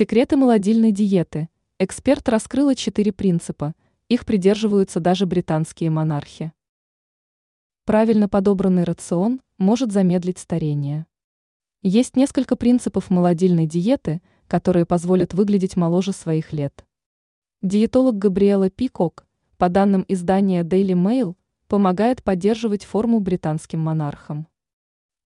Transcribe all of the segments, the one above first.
Секреты молодильной диеты. Эксперт раскрыла четыре принципа, их придерживаются даже британские монархи. Правильно подобранный рацион может замедлить старение. Есть несколько принципов молодильной диеты, которые позволят выглядеть моложе своих лет. Диетолог Габриэла Пикок, по данным издания Daily Mail, помогает поддерживать форму британским монархам.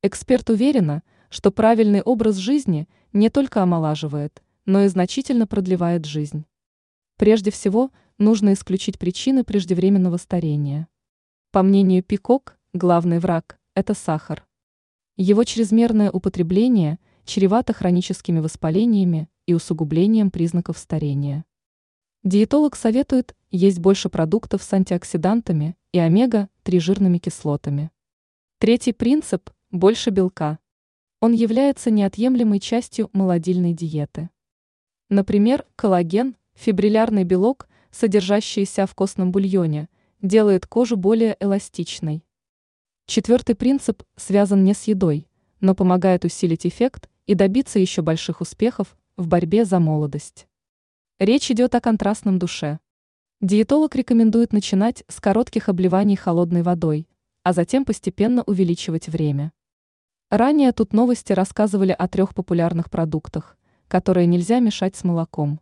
Эксперт уверена, что правильный образ жизни не только омолаживает, но и значительно продлевает жизнь. Прежде всего, нужно исключить причины преждевременного старения. По мнению Пикок, главный враг – это сахар. Его чрезмерное употребление чревато хроническими воспалениями и усугублением признаков старения. Диетолог советует есть больше продуктов с антиоксидантами и омега-3 жирными кислотами. Третий принцип – больше белка. Он является неотъемлемой частью молодильной диеты. Например, коллаген, фибриллярный белок, содержащийся в костном бульоне, делает кожу более эластичной. Четвертый принцип связан не с едой, но помогает усилить эффект и добиться еще больших успехов в борьбе за молодость. Речь идет о контрастном душе. Диетолог рекомендует начинать с коротких обливаний холодной водой, а затем постепенно увеличивать время. Ранее тут новости рассказывали о трех популярных продуктах, которые нельзя мешать с молоком.